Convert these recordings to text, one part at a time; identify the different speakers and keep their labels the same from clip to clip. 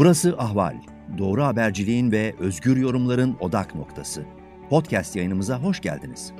Speaker 1: Burası Ahval. Doğru haberciliğin ve özgür yorumların odak noktası. Podcast yayınımıza hoş geldiniz.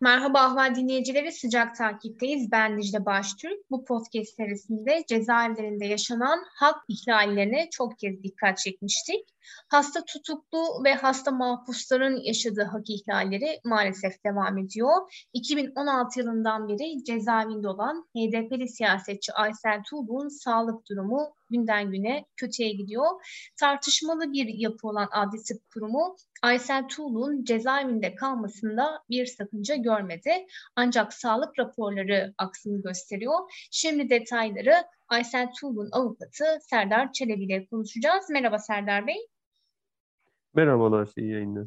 Speaker 2: Merhaba Ahval dinleyicileri, sıcak takipteyiz. Ben Dicle Baştürk. Bu podcast serisinde cezaevlerinde yaşanan hak ihlallerine çok kez dikkat çekmiştik. Hasta tutuklu ve hasta mahpusların yaşadığı hak ihlalleri maalesef devam ediyor. 2016 yılından beri cezaevinde olan HDP'li siyasetçi Aysel Tuğlu'nun sağlık durumu günden güne kötüye gidiyor. Tartışmalı bir yapı olan Adli Tıp Kurumu Aysel Tuğlu'nun cezaevinde kalmasında bir sakınca görmedi. Ancak sağlık raporları aksını gösteriyor. Şimdi detayları Aysel Tuğlu'nun avukatı Serdar Çelebi ile konuşacağız. Merhaba Serdar Bey.
Speaker 3: Merhabalar, iyi yayınlar.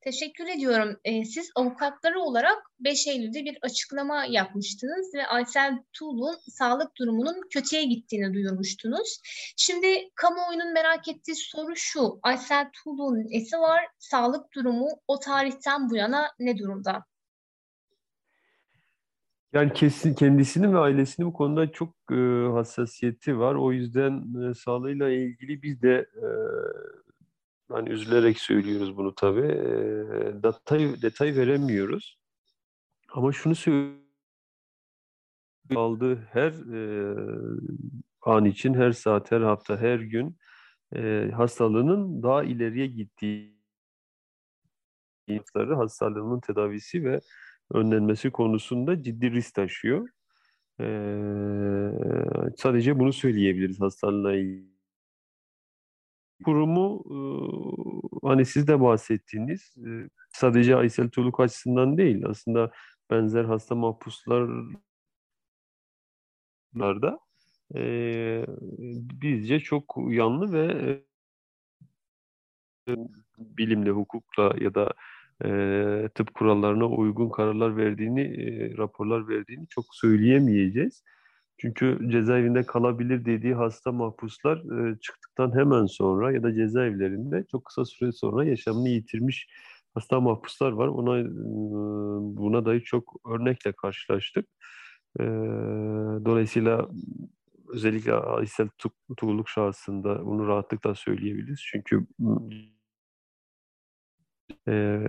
Speaker 2: Teşekkür ediyorum. Ee, siz avukatları olarak 5 Eylül'de bir açıklama yapmıştınız ve Aysel Tuğlu'nun sağlık durumunun kötüye gittiğini duyurmuştunuz. Şimdi kamuoyunun merak ettiği soru şu. Aysel Tuğlu'nun esi var. Sağlık durumu o tarihten bu yana ne durumda?
Speaker 3: Yani kesin kendisinin ve ailesinin bu konuda çok e, hassasiyeti var. O yüzden e, sağlığıyla ilgili biz de e, hani üzülerek söylüyoruz bunu tabii. E, detay, detay veremiyoruz. Ama şunu söylüyorum. Aldığı her e, an için, her saat, her hafta, her gün e, hastalığının daha ileriye gittiği hastalığının tedavisi ve önlenmesi konusunda ciddi risk taşıyor. Ee, sadece bunu söyleyebiliriz hastalığına ilgili kurumu hani siz de bahsettiğiniz sadece Aysel Tuğluk açısından değil aslında benzer hasta mahpuslarda e, bizce çok yanlı ve bilimle, hukukla ya da e, tıp kurallarına uygun kararlar verdiğini, e, raporlar verdiğini çok söyleyemeyeceğiz. Çünkü cezaevinde kalabilir dediği hasta mahpuslar e, çıktıktan hemen sonra ya da cezaevlerinde çok kısa süre sonra yaşamını yitirmiş hasta mahpuslar var. Ona e, buna dair çok örnekle karşılaştık. E, dolayısıyla özellikle Aysel Tuğluk şahsında bunu rahatlıkla söyleyebiliriz. Çünkü e,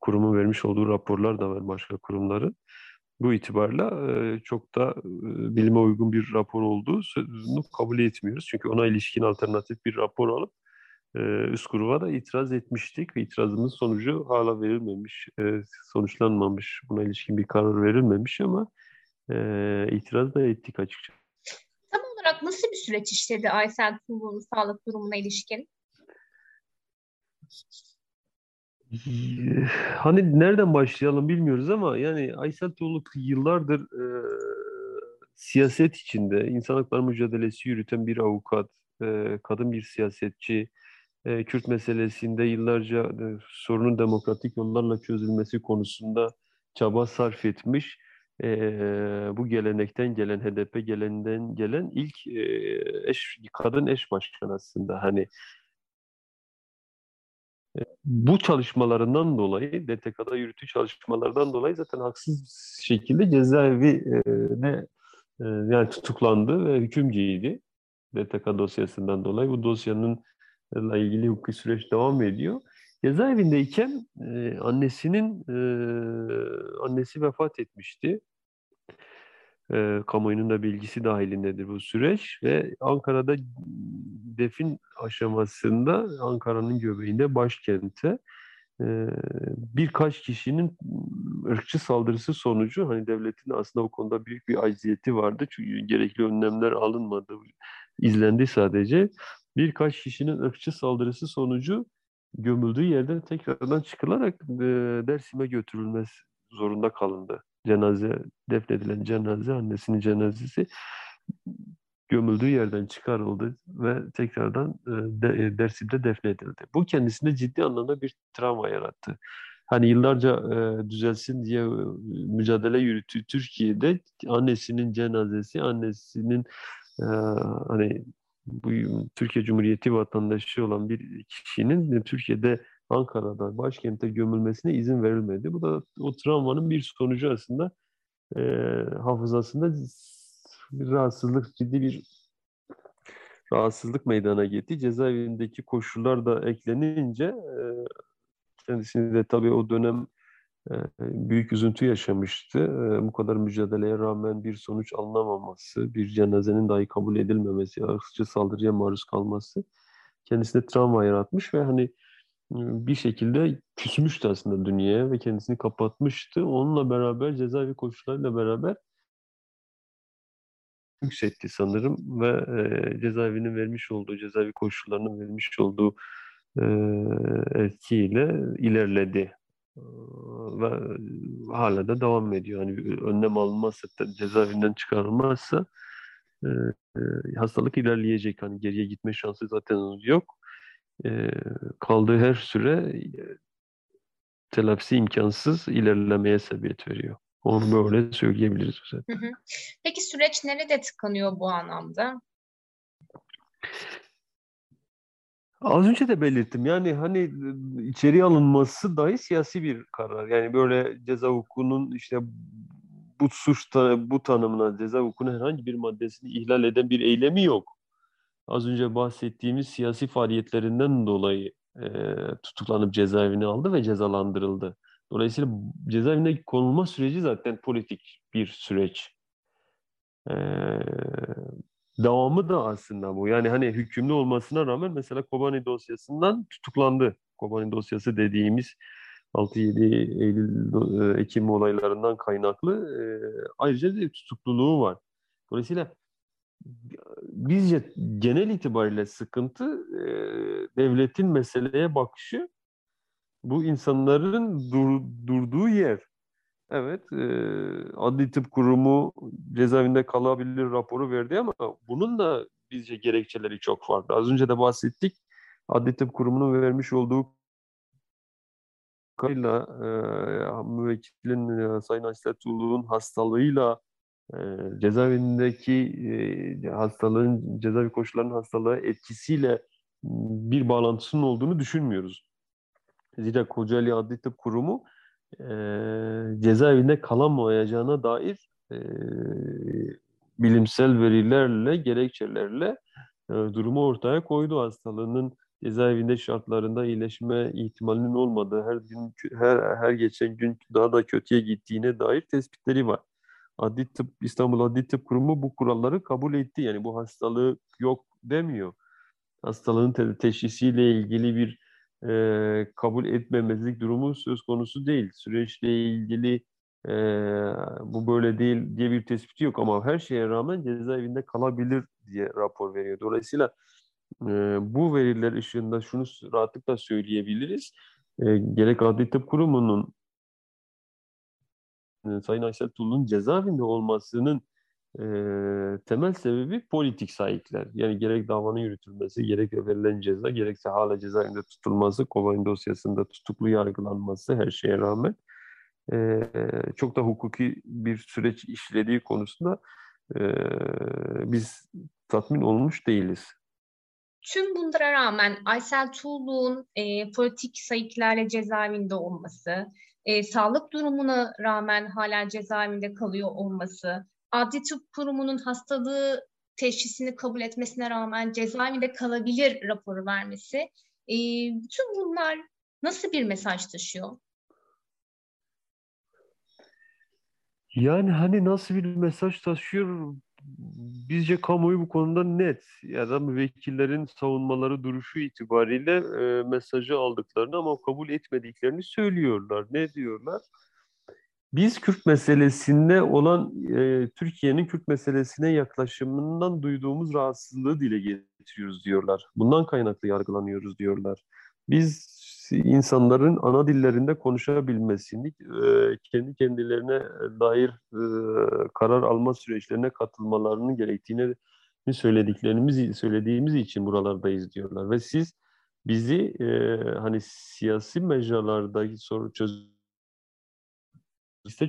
Speaker 3: kurumun vermiş olduğu raporlar da var başka kurumların. Bu itibarla çok da bilime uygun bir rapor olduğunu kabul etmiyoruz. Çünkü ona ilişkin alternatif bir rapor alıp e, üst gruba da itiraz etmiştik. İtirazımız sonucu hala verilmemiş, sonuçlanmamış. Buna ilişkin bir karar verilmemiş ama itiraz da ettik açıkçası.
Speaker 2: Tam olarak nasıl bir süreç işledi Aysel Tuğlu'nun sağlık durumuna ilişkin?
Speaker 3: Hani nereden başlayalım bilmiyoruz ama yani Aysel Tuğluk yıllardır e, siyaset içinde insan hakları mücadelesi yürüten bir avukat, e, kadın bir siyasetçi, e, Kürt meselesinde yıllarca e, sorunun demokratik yollarla çözülmesi konusunda çaba sarf etmiş. E, bu gelenekten gelen, HDP gelenden gelen ilk e, eş, kadın eş başkan aslında. Hani bu çalışmalarından dolayı, DTK'da yürüttüğü çalışmalardan dolayı zaten haksız şekilde cezaevine e, yani tutuklandı ve hüküm giydi. DTK dosyasından dolayı. Bu dosyanın ilgili hukuki süreç devam ediyor. Cezaevindeyken e, annesinin e, annesi vefat etmişti e, kamuoyunun da bilgisi dahilindedir bu süreç ve Ankara'da defin aşamasında Ankara'nın göbeğinde başkente birkaç kişinin ırkçı saldırısı sonucu hani devletin aslında o konuda büyük bir acziyeti vardı çünkü gerekli önlemler alınmadı izlendi sadece. Birkaç kişinin ırkçı saldırısı sonucu gömüldüğü yerden tekrardan çıkılarak e, Dersim'e götürülmesi zorunda kalındı cenaze defnedilen cenaze annesinin cenazesi gömüldüğü yerden çıkarıldı ve tekrardan e, de, e, Dersim'de defnedildi. Bu kendisinde ciddi anlamda bir travma yarattı. Hani yıllarca e, düzelsin diye e, mücadele yürüttü Türkiye'de annesinin cenazesi, annesinin e, hani bu Türkiye Cumhuriyeti vatandaşı olan bir kişinin Türkiye'de Ankara'da başkente gömülmesine izin verilmedi. Bu da o travmanın bir sonucu aslında e, hafızasında bir rahatsızlık, ciddi bir rahatsızlık meydana getirdi. Cezaevindeki koşullar da eklenince e, kendisini de tabii o dönem e, büyük üzüntü yaşamıştı. E, bu kadar mücadeleye rağmen bir sonuç alınamaması, bir cenazenin dahi kabul edilmemesi, ırkçı saldırıya maruz kalması kendisine travma yaratmış ve hani bir şekilde küsmüştü aslında dünyaya ve kendisini kapatmıştı. Onunla beraber cezaevi koşullarıyla beraber yükseltti sanırım ve e, cezaevinin vermiş olduğu, cezaevi koşullarının vermiş olduğu e, etkiyle ilerledi. E, ve hala da devam ediyor. Yani önlem alınmazsa, cezaevinden çıkarılmazsa e, e, hastalık ilerleyecek. Hani geriye gitme şansı zaten yok. E, kaldığı her süre e, telafisi imkansız ilerlemeye sebebiyet veriyor. Onu böyle söyleyebiliriz. Hı hı.
Speaker 2: Peki süreç nerede tıkanıyor bu anlamda?
Speaker 3: Az önce de belirttim. Yani hani içeri alınması dahi siyasi bir karar. Yani böyle ceza hukukunun işte bu suç bu tanımına ceza hukukunun herhangi bir maddesini ihlal eden bir eylemi yok. Az önce bahsettiğimiz siyasi faaliyetlerinden dolayı e, tutuklanıp cezaevine aldı ve cezalandırıldı. Dolayısıyla cezaevine konulma süreci zaten politik bir süreç. Ee, devamı da aslında bu. Yani hani hükümlü olmasına rağmen mesela Kobani dosyasından tutuklandı. Kobani dosyası dediğimiz 6-7 Eylül Ekim olaylarından kaynaklı e, ayrıca bir tutukluluğu var. Dolayısıyla bizce genel itibariyle sıkıntı e, devletin meseleye bakışı bu insanların dur, durduğu yer. Evet, e, Adli Tıp Kurumu cezaevinde kalabilir raporu verdi ama bunun da bizce gerekçeleri çok farklı. Az önce de bahsettik. Adli Tıp Kurumu'nun vermiş olduğu kayla e, müvekkilin e, Sayın Aşiret Uluğ'un hastalığıyla e, cezaevindeki e, hastalığın, cezaevi koşullarının hastalığı etkisiyle bir bağlantısının olduğunu düşünmüyoruz. Zira Kocaeli Adli Tıp Kurumu e, cezaevinde kalamayacağına dair e, bilimsel verilerle, gerekçelerle e, durumu ortaya koydu. Hastalığının cezaevinde şartlarında iyileşme ihtimalinin olmadığı, her gün her her geçen gün daha da kötüye gittiğine dair tespitleri var. Adli Tıp İstanbul Adli Tıp Kurumu bu kuralları kabul etti. Yani bu hastalığı yok demiyor. Hastalığın te- teşhisiyle ilgili bir e, kabul etmemezlik durumu söz konusu değil. Süreçle ilgili e, bu böyle değil diye bir tespiti yok ama her şeye rağmen cezaevinde kalabilir diye rapor veriyor. Dolayısıyla e, bu veriler ışığında şunu rahatlıkla söyleyebiliriz. E, gerek Adli Tıp Kurumu'nun Sayın Aysel Tuğlu'nun cezaevinde olmasının e, temel sebebi politik sahipler. Yani gerek davanın yürütülmesi, gerek verilen ceza, gerekse hala cezaevinde tutulması, Kobani dosyasında tutuklu yargılanması her şeye rağmen e, çok da hukuki bir süreç işlediği konusunda e, biz tatmin olmuş değiliz.
Speaker 2: Tüm bunlara rağmen Aysel Tuğlu'nun e, politik sayıklarla cezaevinde olması, e, sağlık durumuna rağmen hala cezaevinde kalıyor olması, Adli Tıp Kurumu'nun hastalığı teşhisini kabul etmesine rağmen cezaevinde kalabilir raporu vermesi. E, bütün bunlar nasıl bir mesaj taşıyor?
Speaker 3: Yani hani nasıl bir mesaj taşıyor? Bizce kamuoyu bu konuda net. Ya da müvekkillerin savunmaları duruşu itibariyle e, mesajı aldıklarını ama kabul etmediklerini söylüyorlar. Ne diyorlar? Biz Kürt meselesinde olan e, Türkiye'nin Kürt meselesine yaklaşımından duyduğumuz rahatsızlığı dile getiriyoruz diyorlar. Bundan kaynaklı yargılanıyoruz diyorlar. Biz insanların ana dillerinde konuşabilmesini, e, kendi kendilerine dair e, karar alma süreçlerine katılmalarının gerektiğini söylediklerimiz söylediğimiz için buralardayız diyorlar ve siz bizi e, hani siyasi mecralardaki soru çöz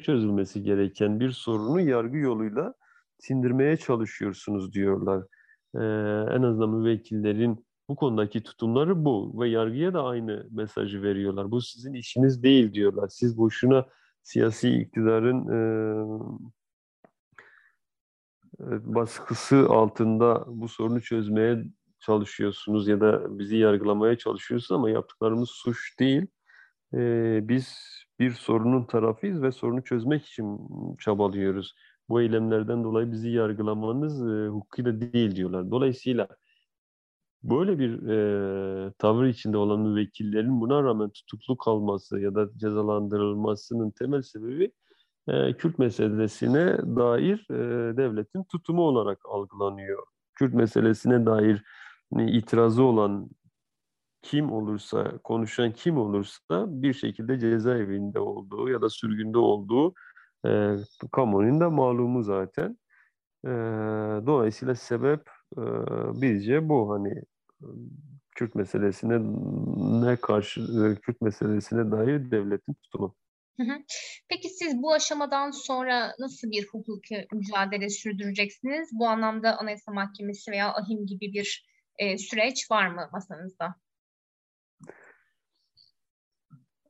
Speaker 3: çözülmesi gereken bir sorunu yargı yoluyla sindirmeye çalışıyorsunuz diyorlar. Ee, en azından müvekkillerin bu konudaki tutumları bu ve yargıya da aynı mesajı veriyorlar. Bu sizin işiniz değil diyorlar. Siz boşuna siyasi iktidarın e, baskısı altında bu sorunu çözmeye çalışıyorsunuz ya da bizi yargılamaya çalışıyorsunuz ama yaptıklarımız suç değil. Ee, biz bir sorunun tarafıyız ve sorunu çözmek için çabalıyoruz. Bu eylemlerden dolayı bizi yargılamanız e, hukukuyla değil diyorlar. Dolayısıyla böyle bir e, tavır içinde olan müvekkillerin buna rağmen tutuklu kalması ya da cezalandırılmasının temel sebebi e, Kürt meselesine dair e, devletin tutumu olarak algılanıyor. Kürt meselesine dair e, itirazı olan kim olursa, konuşan kim olursa bir şekilde cezaevinde olduğu ya da sürgünde olduğu e, kamuoyunun da malumu zaten. E, dolayısıyla sebep e, bizce bu hani Kürt meselesine ne karşı Kürt meselesine dair devletin tutumu.
Speaker 2: Peki siz bu aşamadan sonra nasıl bir hukuki mücadele sürdüreceksiniz? Bu anlamda Anayasa Mahkemesi veya AHİM gibi bir e, süreç var mı masanızda?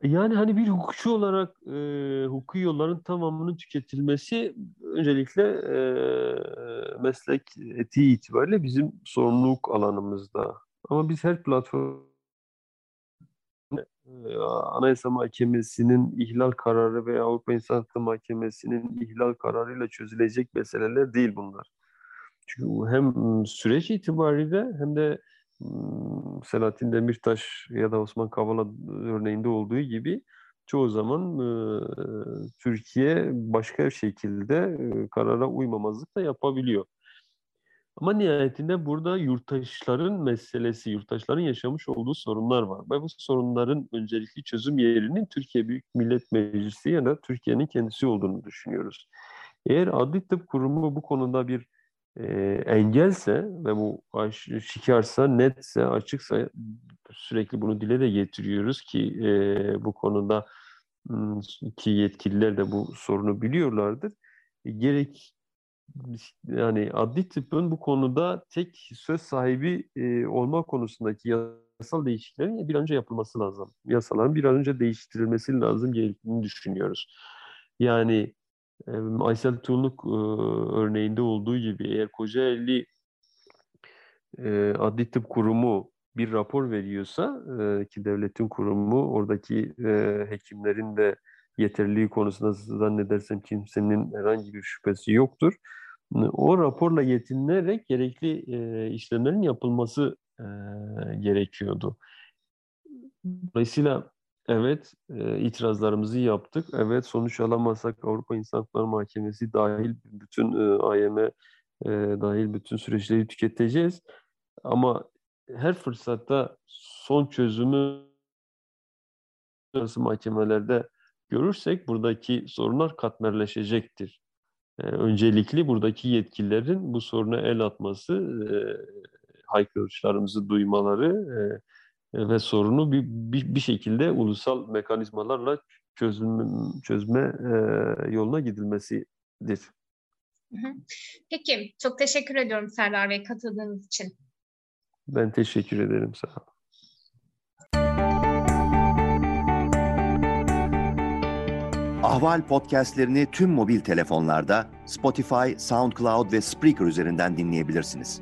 Speaker 3: Yani hani bir hukukçu olarak e, hukuki yolların tamamının tüketilmesi öncelikle e, meslek etiği itibariyle bizim sorumluluk alanımızda. Ama biz her platform e, Anayasa Mahkemesi'nin ihlal kararı veya Avrupa İnsan Hakları Mahkemesi'nin ihlal kararıyla çözülecek meseleler değil bunlar. Çünkü hem süreç itibariyle hem de Selahattin Demirtaş ya da Osman Kavala örneğinde olduğu gibi çoğu zaman e, Türkiye başka bir şekilde e, karara uymamazlık da yapabiliyor. Ama nihayetinde burada yurttaşların meselesi, yurttaşların yaşamış olduğu sorunlar var. Ve bu sorunların öncelikli çözüm yerinin Türkiye Büyük Millet Meclisi ya da Türkiye'nin kendisi olduğunu düşünüyoruz. Eğer Adli Tıp Kurumu bu konuda bir e, engelse ve bu şikarsa, netse, açıksa sürekli bunu dile de getiriyoruz ki e, bu konuda ki yetkililer de bu sorunu biliyorlardır. E, gerek yani adli tıbbın bu konuda tek söz sahibi e, olma konusundaki yasal değişikliklerin bir önce yapılması lazım. Yasaların bir an önce değiştirilmesi lazım gerektiğini düşünüyoruz. Yani Aysel Tuğluk e, örneğinde olduğu gibi eğer Kocaeli e, Adli Tıp Kurumu bir rapor veriyorsa e, ki devletin kurumu oradaki hekimlerin de yeterliliği konusunda zannedersem kimsenin herhangi bir şüphesi yoktur. O raporla yetinilerek gerekli işlemlerin yapılması gerekiyordu. Dolayısıyla evet e, itirazlarımızı yaptık. Evet sonuç alamazsak Avrupa İnsan Hakları Mahkemesi dahil bütün e, AYM e, dahil bütün süreçleri tüketeceğiz. Ama her fırsatta son çözümü mahkemelerde görürsek buradaki sorunlar katmerleşecektir. E, öncelikli buradaki yetkililerin bu soruna el atması, e, haykırışlarımızı duymaları e, ve sorunu bir, bir, bir şekilde ulusal mekanizmalarla çözüm, çözme e, yoluna gidilmesidir.
Speaker 2: Peki, çok teşekkür ediyorum Serdar Bey katıldığınız için.
Speaker 3: Ben teşekkür ederim, sağ olun.
Speaker 1: Ahval podcastlerini tüm mobil telefonlarda Spotify, SoundCloud ve Spreaker üzerinden dinleyebilirsiniz.